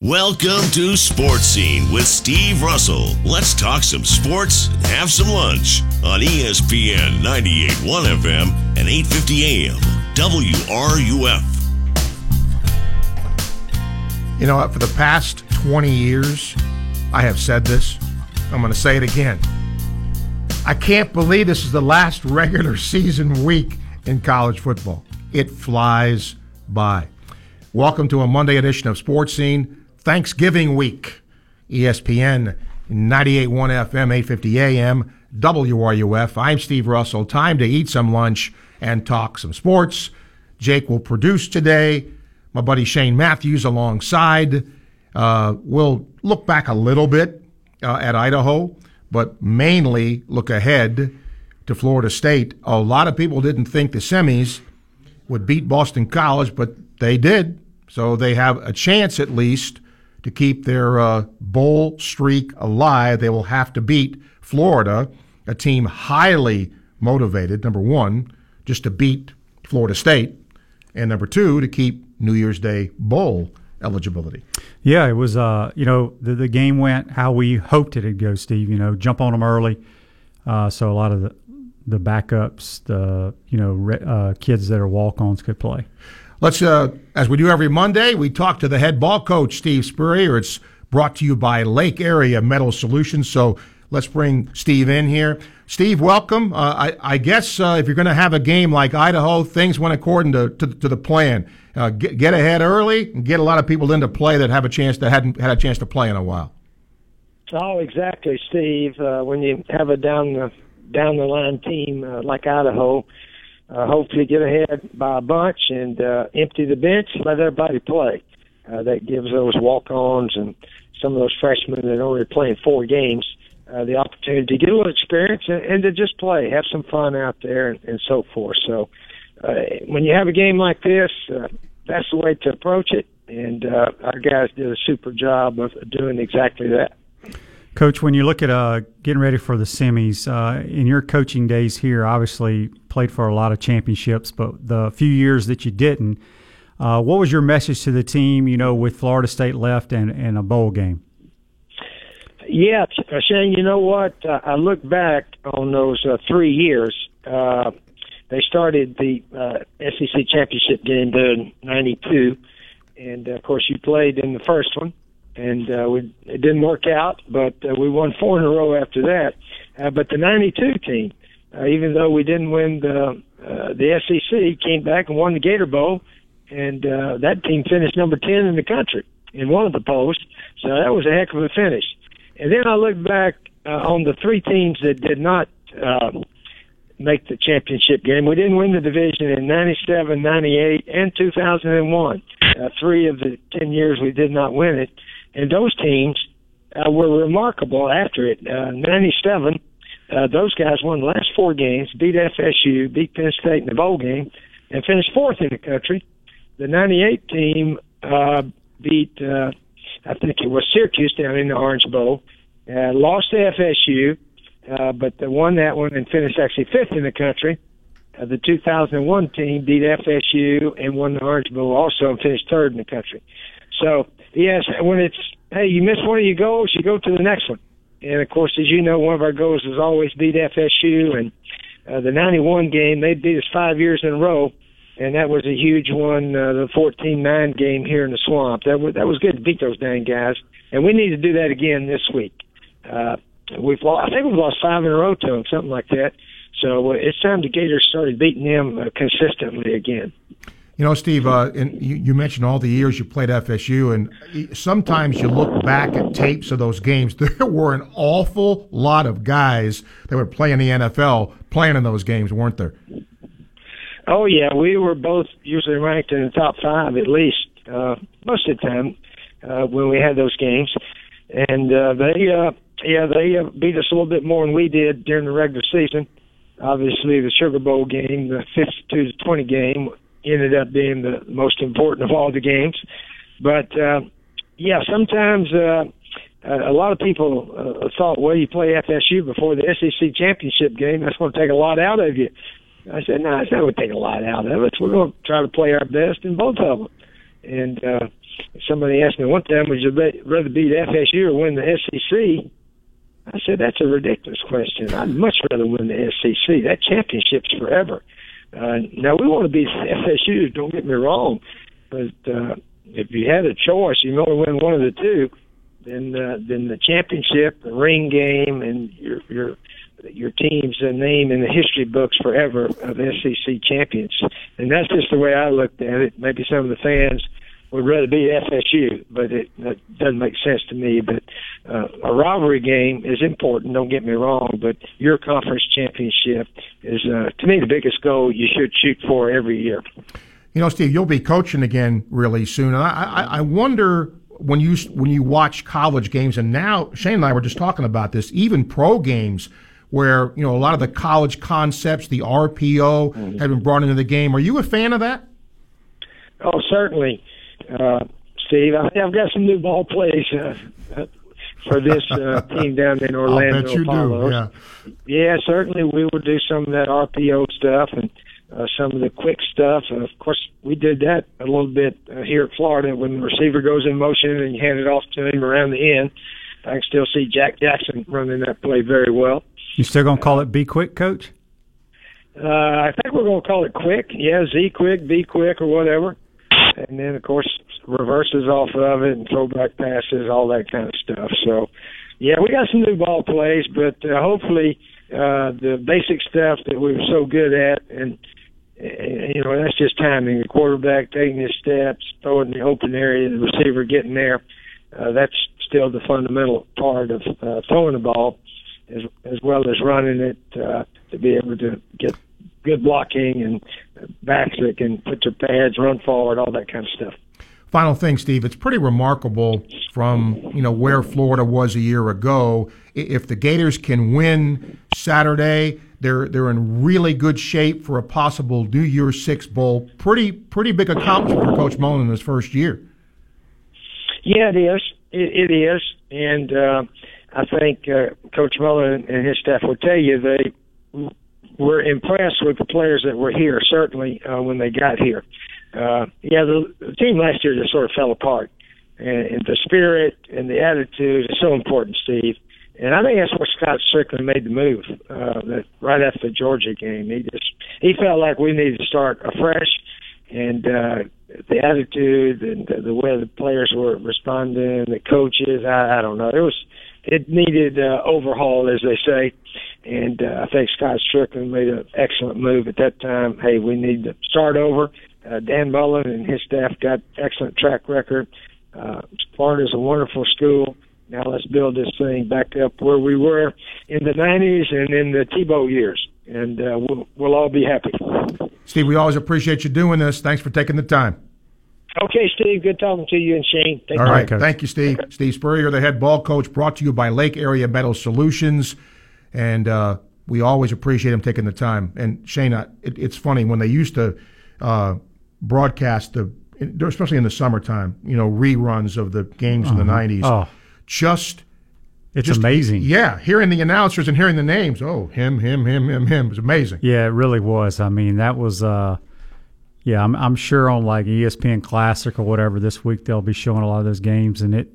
Welcome to Sports Scene with Steve Russell. Let's talk some sports and have some lunch on ESPN 98.1 FM and 8:50 AM WRUF. You know what? For the past 20 years, I have said this. I'm going to say it again. I can't believe this is the last regular season week in college football. It flies by. Welcome to a Monday edition of Sports Scene. Thanksgiving week. ESPN 98.1 FM, 850 AM, WRUF. I'm Steve Russell. Time to eat some lunch and talk some sports. Jake will produce today. My buddy Shane Matthews alongside. Uh, we'll look back a little bit uh, at Idaho, but mainly look ahead to Florida State. A lot of people didn't think the semis would beat Boston College, but they did. So they have a chance at least to keep their uh, bowl streak alive, they will have to beat Florida, a team highly motivated, number one, just to beat Florida State, and number two, to keep New Year's Day bowl eligibility. Yeah, it was, uh, you know, the, the game went how we hoped it'd go, Steve. You know, jump on them early. Uh, so a lot of the, the backups, the, you know, uh, kids that are walk ons could play. Let's, uh, as we do every Monday, we talk to the head ball coach, Steve Spurrier. It's brought to you by Lake Area Metal Solutions. So let's bring Steve in here. Steve, welcome. Uh, I, I, guess uh, if you're going to have a game like Idaho, things went according to, to, to the plan. Uh, get, get, ahead early and get a lot of people into play that have a chance that hadn't had a chance to play in a while. Oh, exactly, Steve. Uh, when you have a down the down the line team uh, like Idaho, uh, hopefully get ahead by a bunch and uh, empty the bench, let everybody play. Uh, that gives those walk-ons and some of those freshmen that are only playing four games uh, the opportunity to get a little experience and, and to just play, have some fun out there, and, and so forth. So, uh, when you have a game like this, uh, that's the way to approach it. And uh, our guys did a super job of doing exactly that. Coach, when you look at uh, getting ready for the semis, uh, in your coaching days here, obviously played for a lot of championships, but the few years that you didn't, uh, what was your message to the team, you know, with Florida State left and, and a bowl game? Yeah, uh, Shane, you know what? Uh, I look back on those uh, three years. they started the SEC championship game in 92, and of course, you played in the first one and uh, we it didn't work out, but uh, we won four in a row after that. Uh, but the '92 team, uh, even though we didn't win the uh, the SEC, came back and won the Gator Bowl, and uh, that team finished number ten in the country in one of the polls. So that was a heck of a finish. And then I look back uh, on the three teams that did not. Uh, make the championship game. We didn't win the division in 97, 98, and 2001. Uh, three of the 10 years we did not win it. And those teams uh, were remarkable after it. Uh, 97, uh, those guys won the last four games, beat FSU, beat Penn State in the bowl game, and finished fourth in the country. The 98 team uh, beat, uh, I think it was Syracuse down in the Orange Bowl, uh, lost to FSU, uh, but they won that one and finished actually fifth in the country. Uh, the 2001 team beat FSU and won the Orange Bowl also and finished third in the country. So yes, when it's hey, you miss one of your goals, you go to the next one. And of course, as you know, one of our goals is always beat FSU. And uh, the '91 game, they beat us five years in a row, and that was a huge one. Uh, the 14-9 game here in the swamp. That was that was good to beat those dang guys, and we need to do that again this week. Uh, we've lost, I think we've lost five in a row to them, something like that. So uh, it's time the Gators started beating them uh, consistently again. You know, Steve, uh, and you, you, mentioned all the years you played FSU, and sometimes you look back at tapes of those games. There were an awful lot of guys that were playing the NFL playing in those games, weren't there? Oh yeah, we were both usually ranked in the top five at least uh, most of the time uh, when we had those games, and uh, they uh, yeah they uh, beat us a little bit more than we did during the regular season. Obviously, the Sugar Bowl game, the 52 to 20 game ended up being the most important of all the games. But uh, yeah, sometimes uh, a lot of people uh, thought, well, you play FSU before the SEC championship game. That's going to take a lot out of you. I said, no, it's not going to take a lot out of us. We're going to try to play our best in both of them. And uh, somebody asked me one time, "Would you rather beat FSU or win the SEC?" I said, "That's a ridiculous question. I'd much rather win the SEC. That championship's forever." Now we want to beat FSU. Don't get me wrong, but uh, if you had a choice, you only win one of the two. Then, uh, then the championship, the ring game, and your your your team's name in the history books forever of SEC champions. And that's just the way I looked at it. Maybe some of the fans would rather be FSU, but it, it doesn't make sense to me. But uh, a rivalry game is important. Don't get me wrong, but your conference championship is, uh, to me, the biggest goal you should shoot for every year. You know, Steve, you'll be coaching again really soon, and I, I, I wonder when you when you watch college games, and now Shane and I were just talking about this, even pro games where you know a lot of the college concepts, the RPO, mm-hmm. have been brought into the game. Are you a fan of that? Oh, certainly, uh, Steve. I, have got some new ball plays uh, for this uh, team down in Orlando. I bet you Apollos. do. Yeah. yeah, certainly we will do some of that RPO stuff and. Uh, some of the quick stuff. And of course, we did that a little bit uh, here at Florida when the receiver goes in motion and you hand it off to him around the end. I can still see Jack Jackson running that play very well. You still gonna call it "Be Quick," Coach? Uh, I think we're gonna call it "Quick." Yeah, Z Quick, B Quick, or whatever. And then, of course, reverses off of it and throwback passes, all that kind of stuff. So, yeah, we got some new ball plays, but uh, hopefully, uh, the basic stuff that we were so good at, and, and you know, that's just timing. The quarterback taking his steps, throwing the open area, the receiver getting there. Uh, that's still the fundamental part of uh, throwing the ball as as well as running it uh, to be able to get good blocking and backs that can put their pads, run forward, all that kind of stuff. Final thing, Steve, it's pretty remarkable from you know where Florida was a year ago. If the Gators can win Saturday, they're they're in really good shape for a possible New Year's Six bowl. Pretty pretty big accomplishment for Coach Mullen in his first year. Yeah, it is. It, it is, and uh, I think uh, Coach Mullen and his staff will tell you they were impressed with the players that were here. Certainly uh, when they got here, uh, yeah, the, the team last year just sort of fell apart, and, and the spirit and the attitude is so important, Steve. And I think that's where Scott Stricklin made the move uh, that right after the Georgia game. He just he felt like we needed to start afresh, and uh, the attitude and the, the way the players were responding, the coaches. I, I don't know. It was it needed uh, overhaul, as they say. And uh, I think Scott Stricklin made an excellent move at that time. Hey, we need to start over. Uh, Dan Mullen and his staff got excellent track record. Uh, Florida's a wonderful school. Now let's build this thing back up where we were in the 90s and in the Tebow years, and uh, we'll, we'll all be happy. Steve, we always appreciate you doing this. Thanks for taking the time. Okay, Steve. Good talking to you and Shane. Thank All you. right. Thank you, Steve. Steve Spurrier, the head ball coach, brought to you by Lake Area Metal Solutions. And uh, we always appreciate him taking the time. And Shane, uh, it, it's funny when they used to uh, broadcast the, especially in the summertime, you know, reruns of the games uh-huh. in the '90s. Uh-huh. Oh. Just it's Just, amazing. Yeah, hearing the announcers and hearing the names. Oh, him, him, him, him, him. It was amazing. Yeah, it really was. I mean, that was uh, yeah, I'm, I'm sure on like ESPN Classic or whatever this week they'll be showing a lot of those games, and it,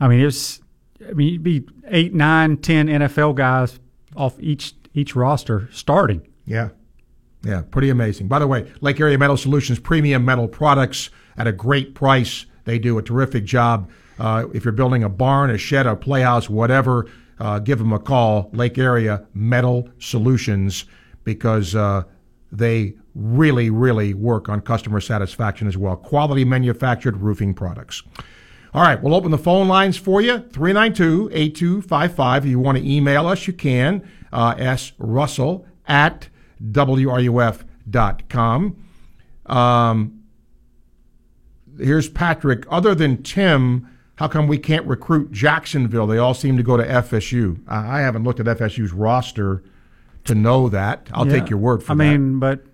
I mean, it's, I mean, you'd be eight, nine, ten NFL guys off each each roster starting. Yeah, yeah, pretty amazing. By the way, Lake Area Metal Solutions premium metal products at a great price. They do a terrific job. Uh, if you're building a barn, a shed, a playhouse, whatever, uh, give them a call. Lake Area Metal Solutions because uh, they really, really work on customer satisfaction as well. Quality manufactured roofing products. All right, we'll open the phone lines for you 392 8255. If you want to email us, you can. Uh, S. Russell at WRUF.com. Um, here's Patrick. Other than Tim, how come we can't recruit Jacksonville? They all seem to go to FSU. I haven't looked at FSU's roster to know that. I'll yeah. take your word for I that. I mean, but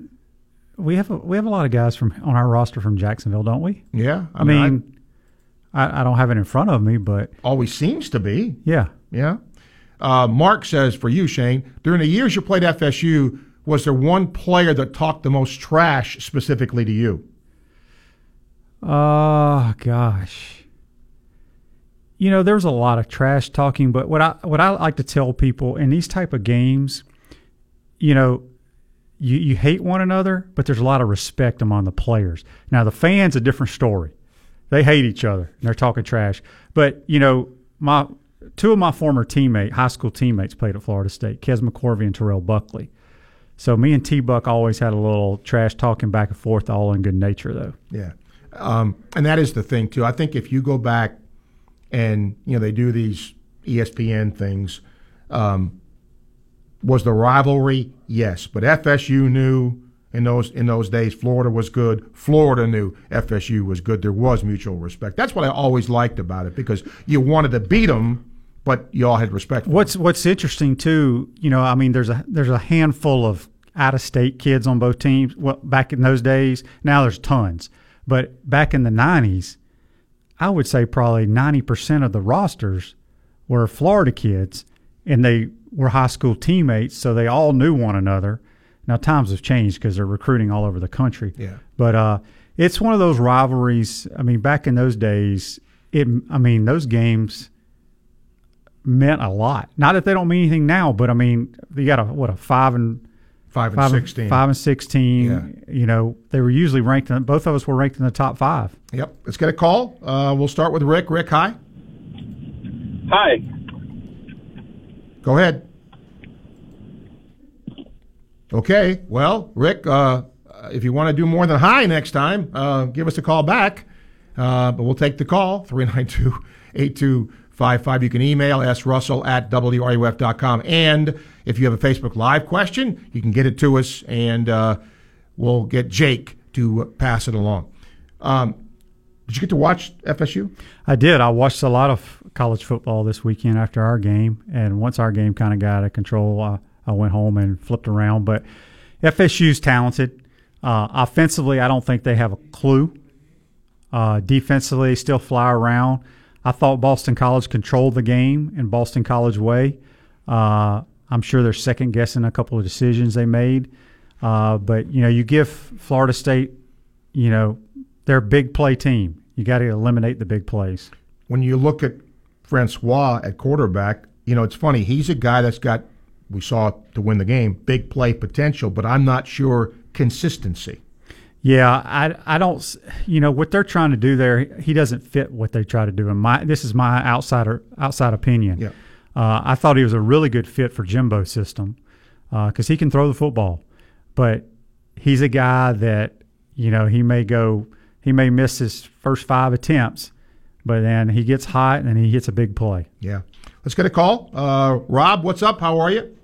we have a, we have a lot of guys from on our roster from Jacksonville, don't we? Yeah. I, I mean, I, I, don't have it in front of me, but always seems to be. Yeah. Yeah. Uh, Mark says for you, Shane, during the years you played FSU, was there one player that talked the most trash specifically to you? Oh gosh. You know, there's a lot of trash talking, but what I what I like to tell people in these type of games, you know, you, you hate one another, but there's a lot of respect among the players. Now the fans a different story. They hate each other and they're talking trash. But, you know, my two of my former teammate, high school teammates played at Florida State, Kez McCorvey and Terrell Buckley. So me and T Buck always had a little trash talking back and forth, all in good nature, though. Yeah, um, and that is the thing too. I think if you go back and you know they do these ESPN things, um, was the rivalry? Yes, but FSU knew in those in those days Florida was good. Florida knew FSU was good. There was mutual respect. That's what I always liked about it because you wanted to beat them but you all had respect. what's them. What's interesting too, you know, I mean, there's a there's a handful of out of state kids on both teams. Well, back in those days, now there's tons, but back in the '90s, I would say probably 90 percent of the rosters were Florida kids, and they were high school teammates, so they all knew one another. Now times have changed because they're recruiting all over the country. Yeah, but uh, it's one of those rivalries. I mean, back in those days, it. I mean, those games meant a lot. Not that they don't mean anything now, but I mean, you got a what a five and five and five, sixteen, five and sixteen. Yeah. You know, they were usually ranked. In, both of us were ranked in the top five. Yep. Let's get a call. Uh, we'll start with Rick. Rick, hi. Hi. Go ahead. Okay. Well, Rick, uh, if you want to do more than hi next time, uh, give us a call back. Uh, but we'll take the call 392 82 55. You can email srussell at wruf.com. And if you have a Facebook Live question, you can get it to us, and uh, we'll get Jake to pass it along. Um, did you get to watch FSU? I did. I watched a lot of college football this weekend after our game, and once our game kind of got out of control, uh, I went home and flipped around. But FSU's talented. Uh, offensively, I don't think they have a clue. Uh, defensively, they still fly around. I thought Boston College controlled the game in Boston College way. Uh, I'm sure they're second guessing a couple of decisions they made. Uh, but you know, you give Florida State, you know, they're a big play team. You got to eliminate the big plays. When you look at Francois at quarterback, you know, it's funny. He's a guy that's got we saw to win the game big play potential, but I'm not sure consistency. Yeah, I I don't you know what they're trying to do there. He doesn't fit what they try to do. And my this is my outsider outside opinion. Yeah. Uh, I thought he was a really good fit for Jimbo's system because uh, he can throw the football, but he's a guy that you know he may go he may miss his first five attempts, but then he gets hot and he hits a big play. Yeah. Let's get a call. Uh, Rob, what's up? How are you?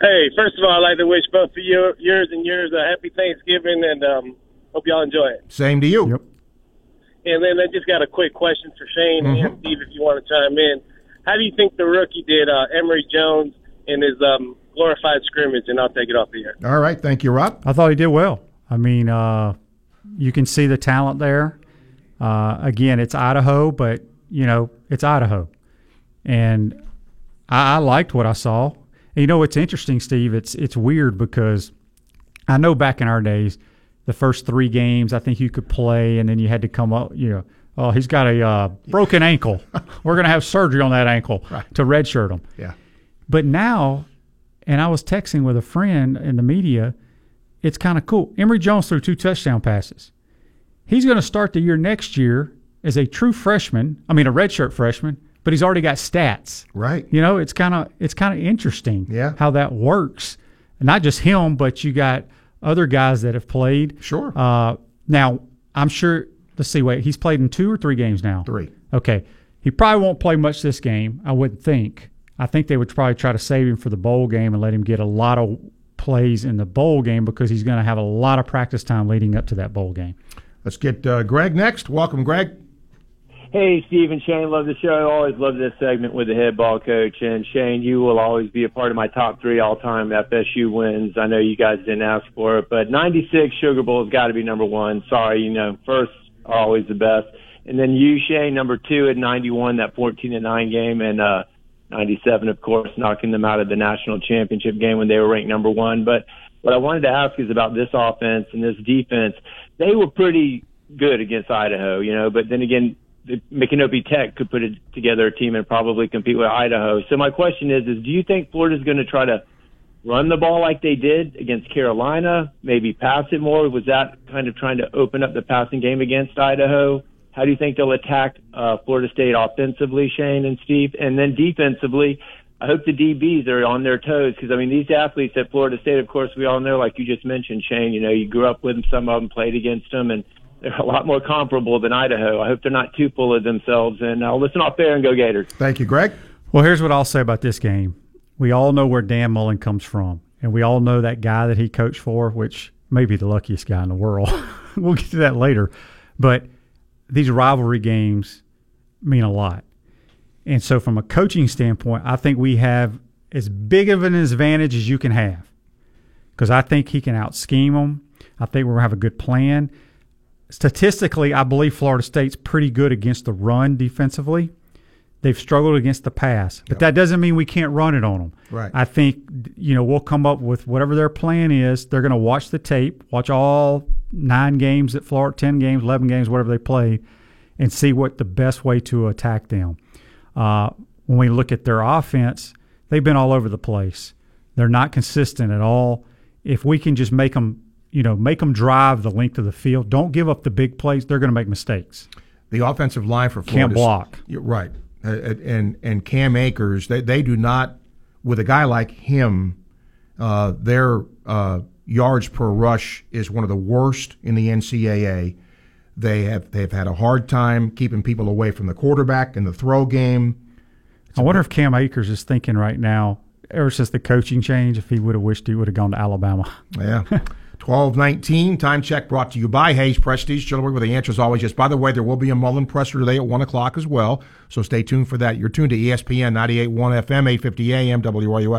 Hey, first of all, I'd like to wish both of you, yours and yours a happy Thanksgiving and um, Hope y'all enjoy it. Same to you. Yep. And then I just got a quick question for Shane mm-hmm. and Steve, if you want to chime in. How do you think the rookie did, uh, Emory Jones, in his um, glorified scrimmage? And I'll take it off the air. All right. Thank you, Rob. I thought he did well. I mean, uh, you can see the talent there. Uh, again, it's Idaho, but, you know, it's Idaho. And I, I liked what I saw. And you know, it's interesting, Steve. It's it's weird because I know back in our days – the first three games. I think you could play, and then you had to come up. You know, oh, he's got a uh, broken ankle. We're going to have surgery on that ankle right. to redshirt him. Yeah. But now, and I was texting with a friend in the media. It's kind of cool. Emory Jones threw two touchdown passes. He's going to start the year next year as a true freshman. I mean, a redshirt freshman, but he's already got stats. Right. You know, it's kind of it's kind of interesting. Yeah. How that works. And not just him, but you got other guys that have played. Sure. Uh, now, I'm sure. Let's see. Wait, he's played in two or three games now. Three. Okay. He probably won't play much this game. I wouldn't think. I think they would probably try to save him for the bowl game and let him get a lot of plays in the bowl game because he's going to have a lot of practice time leading up to that bowl game. Let's get uh, Greg next. Welcome, Greg. Hey, Steve and Shane, love the show. Always love this segment with the head ball coach. And Shane, you will always be a part of my top three all time FSU wins. I know you guys didn't ask for it, but 96 Sugar Bowl has got to be number one. Sorry, you know, first are always the best. And then you, Shane, number two at 91, that 14 and 9 game. And, uh, 97, of course, knocking them out of the national championship game when they were ranked number one. But what I wanted to ask is about this offense and this defense. They were pretty good against Idaho, you know, but then again, the Micanopy Tech could put it together a team and probably compete with Idaho. So my question is, is do you think Florida's going to try to run the ball like they did against Carolina, maybe pass it more? Was that kind of trying to open up the passing game against Idaho? How do you think they'll attack uh, Florida State offensively, Shane and Steve? And then defensively, I hope the DBs are on their toes because I mean these athletes at Florida State, of course, we all know, like you just mentioned, Shane. You know, you grew up with them, some of them played against them, and they're a lot more comparable than Idaho. I hope they're not too full of themselves. And I'll listen off there and go Gators. Thank you, Greg. Well, here's what I'll say about this game. We all know where Dan Mullen comes from, and we all know that guy that he coached for, which may be the luckiest guy in the world. we'll get to that later, but these rivalry games mean a lot. And so, from a coaching standpoint, I think we have as big of an advantage as you can have because I think he can out scheme them. I think we're going to have a good plan. Statistically, I believe Florida State's pretty good against the run defensively. They've struggled against the pass, but yep. that doesn't mean we can't run it on them. Right. I think you know we'll come up with whatever their plan is. They're going to watch the tape, watch all nine games at Florida, ten games, eleven games, whatever they play, and see what the best way to attack them. Uh, when we look at their offense, they've been all over the place. They're not consistent at all. If we can just make them, you know, make them drive the length of the field, don't give up the big plays. They're going to make mistakes. The offensive line for Florida can't block. Right, uh, and and Cam Akers, they they do not with a guy like him. Uh, their uh, yards per rush is one of the worst in the NCAA. They have they've had a hard time keeping people away from the quarterback in the throw game. It's I wonder if Cam Akers is thinking right now, ever since the coaching change, if he would have wished he would have gone to Alabama. Yeah. 1219, time check brought to you by Hayes Prestige Jewelry, where the answer is always yes. By the way, there will be a Mullen presser today at 1 o'clock as well, so stay tuned for that. You're tuned to ESPN 98.1 FM, 850 AM, WRUF.